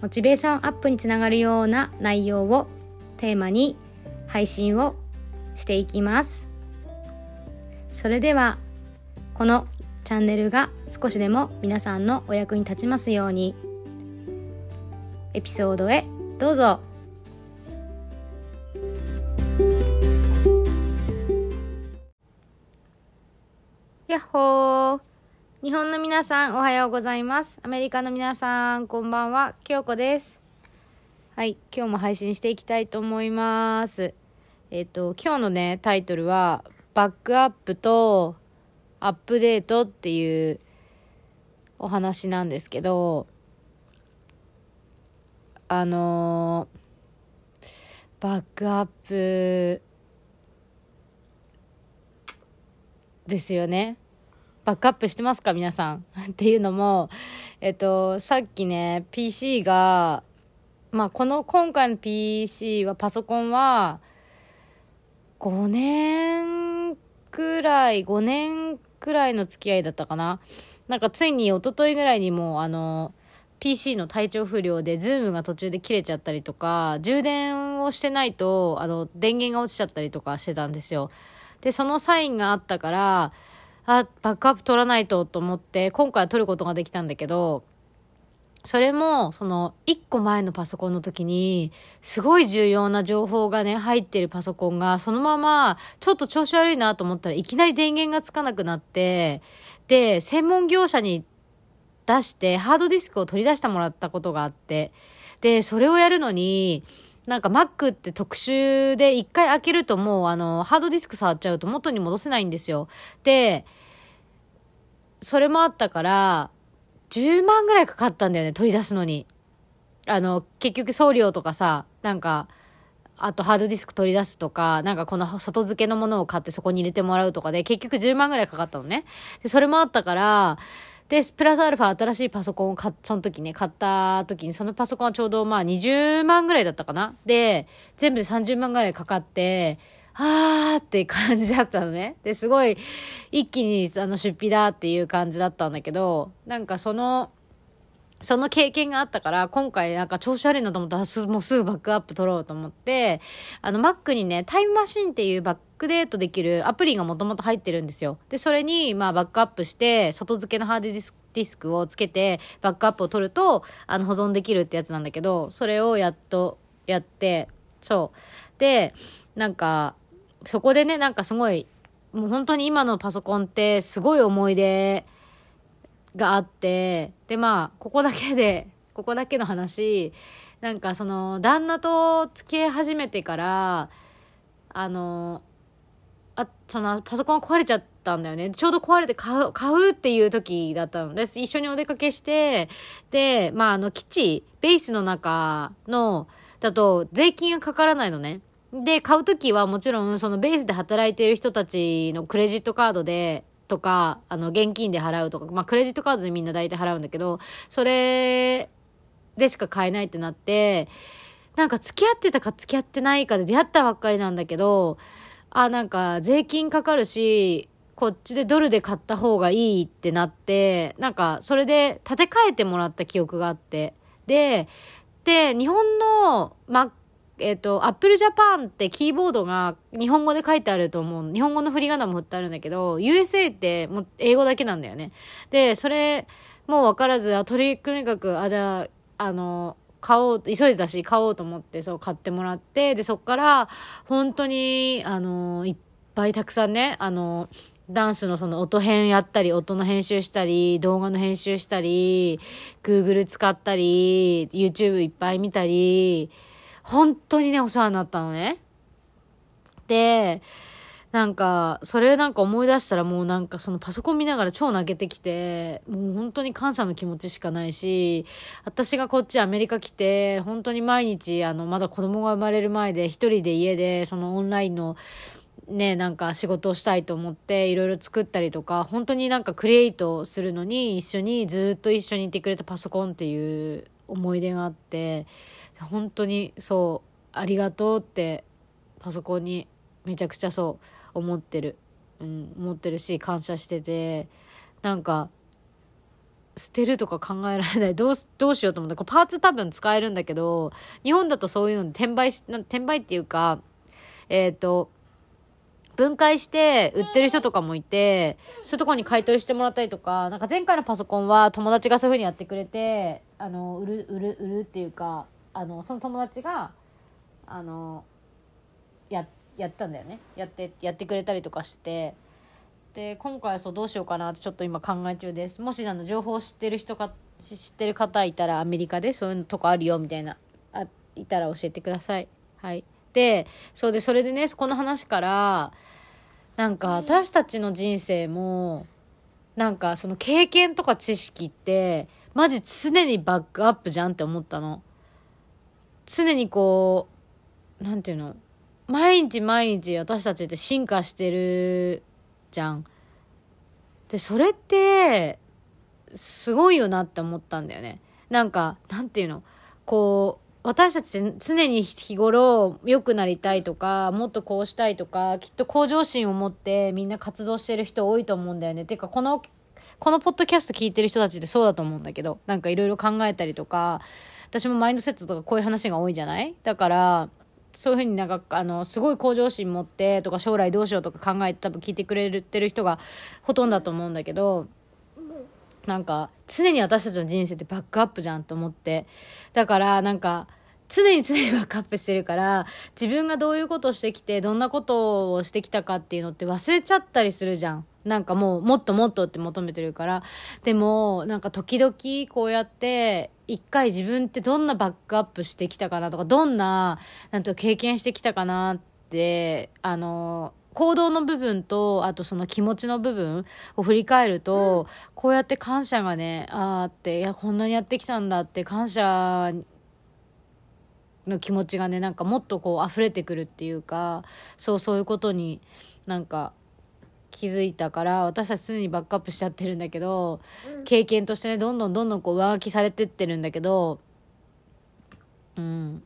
モチベーションアップにつながるような内容をテーマに配信をしていきます。それではこのチャンネルが少しでも皆さんのお役に立ちますようにエピソードへどうぞ。やっほー。日本の皆さんおはようございます。アメリカの皆さんこんばんは、京子です。はい、今日も配信していきたいと思います。えっ、と、今日のね、タイトルは、バックアップとアップデートっていうお話なんですけど、あのーバックアップですよね。バックアップしてますか皆さん。っていうのも、えっと、さっきね、PC が、まあ、この今回の PC は、パソコンは、5年くらい、5年くらいの付き合いだったかな。なんかついに一昨日ぐらいにも、あの、PC の体調不良で、ズームが途中で切れちゃったりとか、充電をしてないと、あの、電源が落ちちゃったりとかしてたんですよ。で、そのサインがあったから、あ、バックアップ取らないとと思って、今回は取ることができたんだけど、それも、その、一個前のパソコンの時に、すごい重要な情報がね、入ってるパソコンが、そのまま、ちょっと調子悪いなと思ったらいきなり電源がつかなくなって、で、専門業者に出して、ハードディスクを取り出してもらったことがあって、で、それをやるのに、なんか Mac って特殊で一回開けるともうあのハードディスク触っちゃうと元に戻せないんですよ。で、それもあったから、10万ぐらいかかったんだよね、取り出すのに。あの、結局送料とかさ、なんか、あとハードディスク取り出すとか、なんかこの外付けのものを買ってそこに入れてもらうとかで、結局10万ぐらいかかったのね。で、それもあったから、で、プラスアルファ新しいパソコンを買っ、その時ね、買った時に、そのパソコンはちょうどまあ20万ぐらいだったかな。で、全部で30万ぐらいかかって、あーって感じだったのね。で、すごい、一気にあの出費だっていう感じだったんだけど、なんかその、その経験があったから、今回なんか調子悪いなと思ったら、もうすぐバックアップ取ろうと思って、あの Mac にね、タイムマシンっていうバックデートできるアプリがもともと入ってるんですよ。で、それに、まあバックアップして、外付けのハードディスクディスクをつけて、バックアップを取ると、あの保存できるってやつなんだけど、それをやっとやって、そう。で、なんか、そこでね、なんかすごい、もう本当に今のパソコンってすごい思い出があって、で、まあ、ここだけで、ここだけの話、なんかその、旦那と付き合い始めてから、あの、あ、その、パソコン壊れちゃったんだよね。ちょうど壊れて買う、買うっていう時だったので、一緒にお出かけして、で、まあ、あの、基地、ベースの中の、だと、税金がかからないのね。で、買うときはもちろん、そのベースで働いている人たちのクレジットカードで、とか、あの、現金で払うとか、まあ、クレジットカードでみんな大体払うんだけど、それでしか買えないってなって、なんか付き合ってたか付き合ってないかで出会ったばっかりなんだけど、あ、なんか税金かかるし、こっちでドルで買った方がいいってなって、なんかそれで建て替えてもらった記憶があって。で、で、日本の、えっ、と、アップルジャパンってキーボードが日本語で書いてあると思う。日本語の振り仮名も振ってあるんだけど、USA ってもう英語だけなんだよね。で、それ、もう分からず、あ、とにかく、あ、じゃあ、あの、買おう、急いでたし、買おうと思って、そう、買ってもらって、で、そっから、本当に、あの、いっぱいたくさんね、あの、ダンスのその音編やったり、音の編集したり、動画の編集したり、Google 使ったり、YouTube いっぱい見たり、本当にね、お世話になったのね。で、なんか、それなんか思い出したらもうなんかそのパソコン見ながら超泣けてきて、もう本当に感謝の気持ちしかないし、私がこっちアメリカ来て、本当に毎日あの、まだ子供が生まれる前で一人で家でそのオンラインのね、なんか仕事をしたいと思っていろいろ作ったりとか、本当になんかクリエイトするのに一緒にずっと一緒にいてくれたパソコンっていう思い出があって、本当にそう、ありがとうってパソコンにめちゃくちゃそう、思ってる、うん、思ってるし感謝しててなんか捨てるとか考えられない。どうどうしようと思ってパーツ多分使えるんだけど日本だとそういうの転売し転売っていうかえっ、ー、と分解して売ってる人とかもいて、そういうとこに買い取りしてもらったりとか、なんか前回のパソコンは友達がそういう風にやってくれて、あの、売る、売る、売るっていうか、あの、その友達が、あの、やっやったんだよね。やってやってくれたりとかして。で今回はそうどうしようかなってちょっと今考え中です。もしあの情報を知ってる人か知ってる方いたらアメリカでそういうとこあるよみたいなあいたら教えてください。はい。でそうでそれでねこの話からなんか私たちの人生もなんかその経験とか知識ってマジ常にバックアップじゃんって思ったの常にこうなんていうの？毎日毎日私たちって進化してるじゃん。で、それって、すごいよなって思ったんだよね。なんか、なんていうの？こう、私たちって常に日頃良くなりたいとか、もっとこうしたいとか、きっと向上心を持ってみんな活動してる人多いと思うんだよね。てか、この、このポッドキャスト聞いてる人たちってそうだと思うんだけど、なんかいろいろ考えたりとか、私もマインドセットとかこういう話が多いじゃない？だから、そういうふうになんか、あの、すごい向上心持ってとか将来どうしようとか考えて多分聞いてくれてる人がほとんどだと思うんだけど、なんか、常に私たちの人生ってバックアップじゃんと思って。だから、なんか、常に常にバックアップしてるから、自分がどういうことをしてきて、どんなことをしてきたかっていうのって忘れちゃったりするじゃん。なんかもう、もっともっとって求めてるから。でも、なんか時々こうやって、一回自分ってどんなバックアップしてきたかなとか、どんな、なんと経験してきたかなって、あの、行動の部分と、あとその気持ちの部分を振り返ると、うん、こうやって感謝がね、ああって、いや、こんなにやってきたんだって感謝の気持ちがねなんかもっとこう溢れてくるっていうかそうそういうことになんか気づいたから私たち常にバックアップしちゃってるんだけど、うん、経験としてねどんどんどんどんこう上書きされてってるんだけどうん。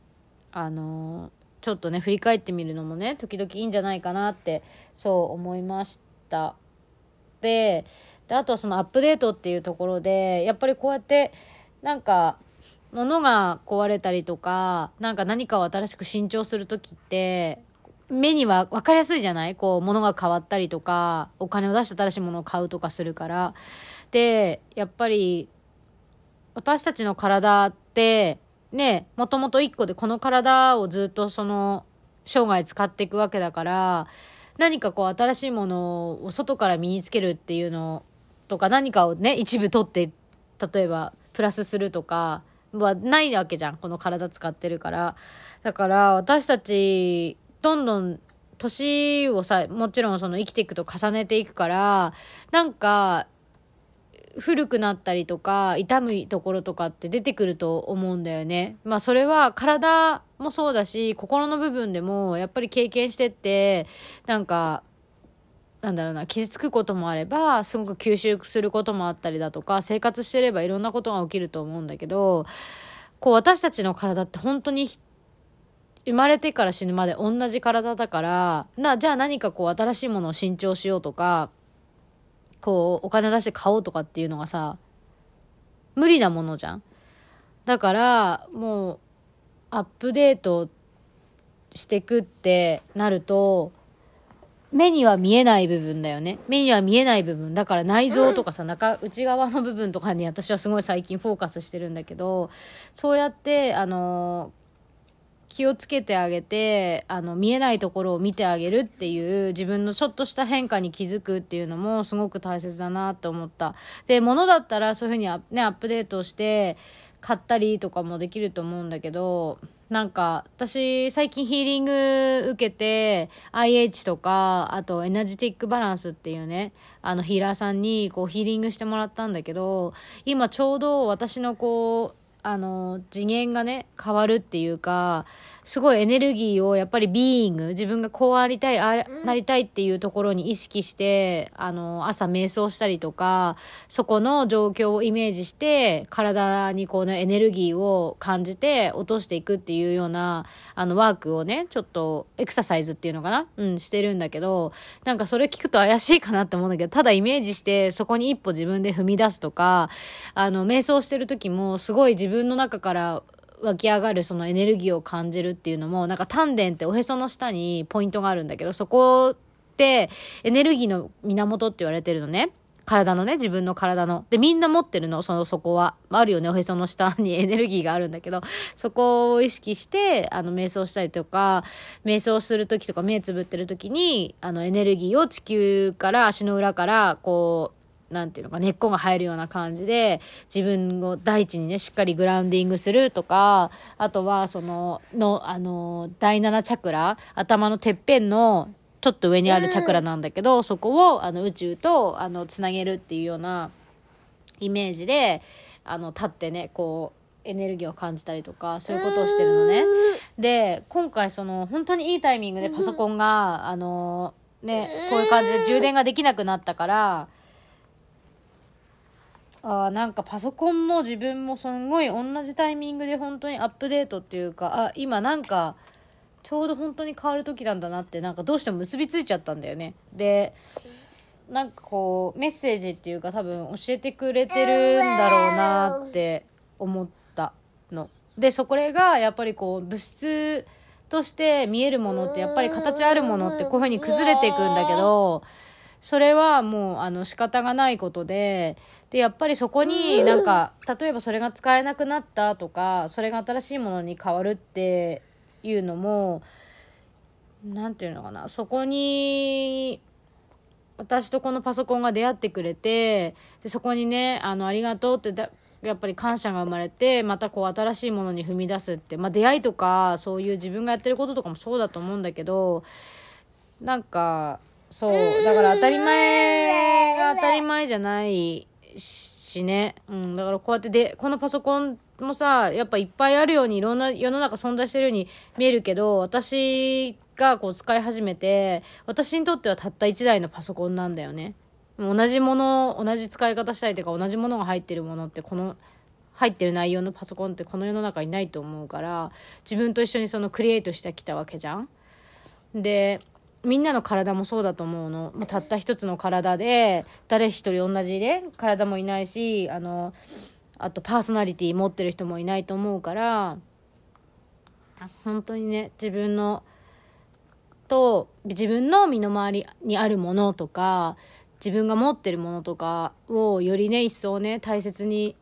あのー、ちょっとね振り返ってみるのもね時々いいんじゃないかなってそう思いました。でであとそのアップデートっていうところでやっぱりこうやってなんか物が壊れたりとか、なんか何かを新しく新調するときって、目には分かりやすいじゃない？こう、物が変わったりとか、お金を出して新しいものを買うとかするから。で、やっぱり、私たちの体って、ね、もともと一個でこの体をずっとその、生涯使っていくわけだから、何かこう新しいものを外から身につけるっていうのとか何かをね、一部取って、例えばプラスするとか、はないわけじゃん。この体使ってるから。だから私たち、どんどん年をさ、もちろんその生きていくと重ねていくから、なんか、古くなったりとか、痛むところとかって出てくると思うんだよね。まあそれは体もそうだし、心の部分でもやっぱり経験してって、なんか、なんだろうな、傷つくこともあれば、すごく吸収することもあったりだとか、生活してればいろんなことが起きると思うんだけど、こう私たちの体って本当に生まれてから死ぬまで同じ体だから、な、じゃあ何かこう新しいものを新調しようとか、こうお金出して買おうとかっていうのがさ、無理なものじゃん。だから、もう、アップデートしてくってなると、目には見えない部分だよね。目には見えない部分。だから内臓とかさ、中、内側の部分とかに私はすごい最近フォーカスしてるんだけど、そうやって、あの、気をつけてあげて、あの、見えないところを見てあげるっていう自分のちょっとした変化に気づくっていうのもすごく大切だなって思った。で、物だったらそういうふうにね、アップデートして買ったりとかもできると思うんだけど、なんか、私、最近ヒーリング受けて、IH とか、あとエナジティックバランスっていうね、あのヒーラーさんにこうヒーリングしてもらったんだけど、今ちょうど私のこう、あの、次元がね、変わるっていうか、すごいエネルギーをやっぱりビーイング、自分がこうありたい、あなりたいっていうところに意識して、あの、朝瞑想したりとか、そこの状況をイメージして、体にこうね、エネルギーを感じて落としていくっていうような、あの、ワークをね、ちょっとエクササイズっていうのかな？うん、してるんだけど、なんかそれ聞くと怪しいかなって思うんだけど、ただイメージして、そこに一歩自分で踏み出すとか、あの、瞑想してる時も、すごい自分の中から湧き上がるそのエネルギーを感じるっていうのも、なんか丹田っておへその下にポイントがあるんだけど、そこってエネルギーの源って言われてるのね。体のね、自分の体の。で、みんな持ってるの、その、そこは。あるよね、おへその下にエネルギーがあるんだけど、そこを意識して、あの、瞑想したりとか、瞑想する時とか、目つぶってる時に、あの、エネルギーを地球から足の裏から、こう、なんていうのか、根っこが生えるような感じで、自分を大地にね、しっかりグラウンディングするとか、あとは、その、の、あの、第7チャクラ、頭のてっぺんの、ちょっと上にあるチャクラなんだけど、そこを、あの、宇宙と、あの、つなげるっていうような、イメージで、あの、立ってね、こう、エネルギーを感じたりとか、そういうことをしてるのね。で、今回その、本当にいいタイミングでパソコンが、あの、ね、こういう感じで充電ができなくなったから、あなんかパソコンも自分もすんごい同じタイミングで本当にアップデートっていうかあ今なんかちょうど本当に変わる時なんだなってなんかどうしても結びついちゃったんだよね。でなんかこうメッセージっていうか多分教えてくれてるんだろうなって思ったの。でそこがやっぱりこう物質として見えるものってやっぱり形あるものってこういうふうに崩れていくんだけどそれはもうあの仕方がないことででやっぱりそこになんか例えばそれが使えなくなったとかそれが新しいものに変わるっていうのも何て言うのかなそこに私とこのパソコンが出会ってくれてでそこにねあのありがとうってだやっぱり感謝が生まれてまたこう新しいものに踏み出すって、まあ、出会いとかそういう自分がやってることとかもそうだと思うんだけどなんかそう。だから当たり前が当たり前じゃないしね。うん。だからこうやってで、このパソコンもさ、やっぱいっぱいあるようにいろんな世の中存在してるように見えるけど、私がこう使い始めて、私にとってはたった1台のパソコンなんだよね。同じもの、同じ使い方したいというか同じものが入ってるものってこの、入ってる内容のパソコンってこの世の中にないと思うから自分と一緒にそのクリエイトしてきたわけじゃん。でみんなの体もそうだと思うの。たった一つの体で、誰一人同じね、体もいないし、あの、あとパーソナリティ持ってる人もいないと思うから、本当にね、自分の、と、自分の身の回りにあるものとか、自分が持ってるものとかをよりね、一層ね、大切に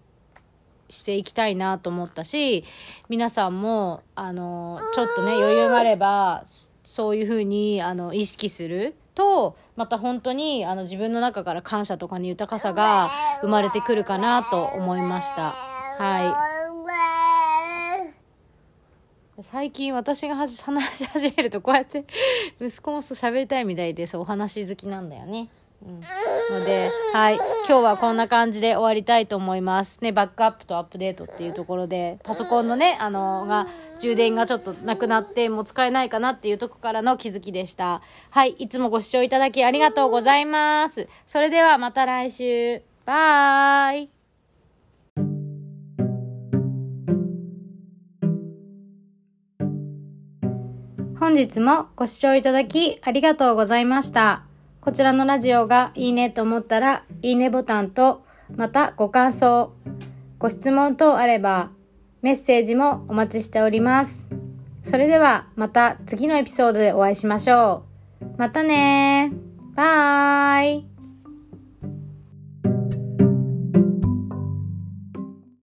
していきたいなと思ったし、皆さんも、あの、ちょっとね、余裕があれば、そういうふうにあの意識するとまた本当にあの自分の中から感謝とかに豊かさが生まれてくるかなと思いました。はい。最近私が話し始めるとこうやって息子もそう喋りたいみたいでそうお話好きなんだよねうん、ので、はい。今日はこんな感じで終わりたいと思います。ね、バックアップとアップデートっていうところで、パソコンのね、あの、が、充電がちょっとなくなって、もう使えないかなっていうとこからの気づきでした。はい。いつもご視聴いただきありがとうございます。それではまた来週。バーイ。本日もご視聴いただきありがとうございました。こちらのラジオがいいねと思ったら、いいねボタンと、またご感想、ご質問等あれば、メッセージもお待ちしております。それではまた次のエピソードでお会いしましょう。またねバイ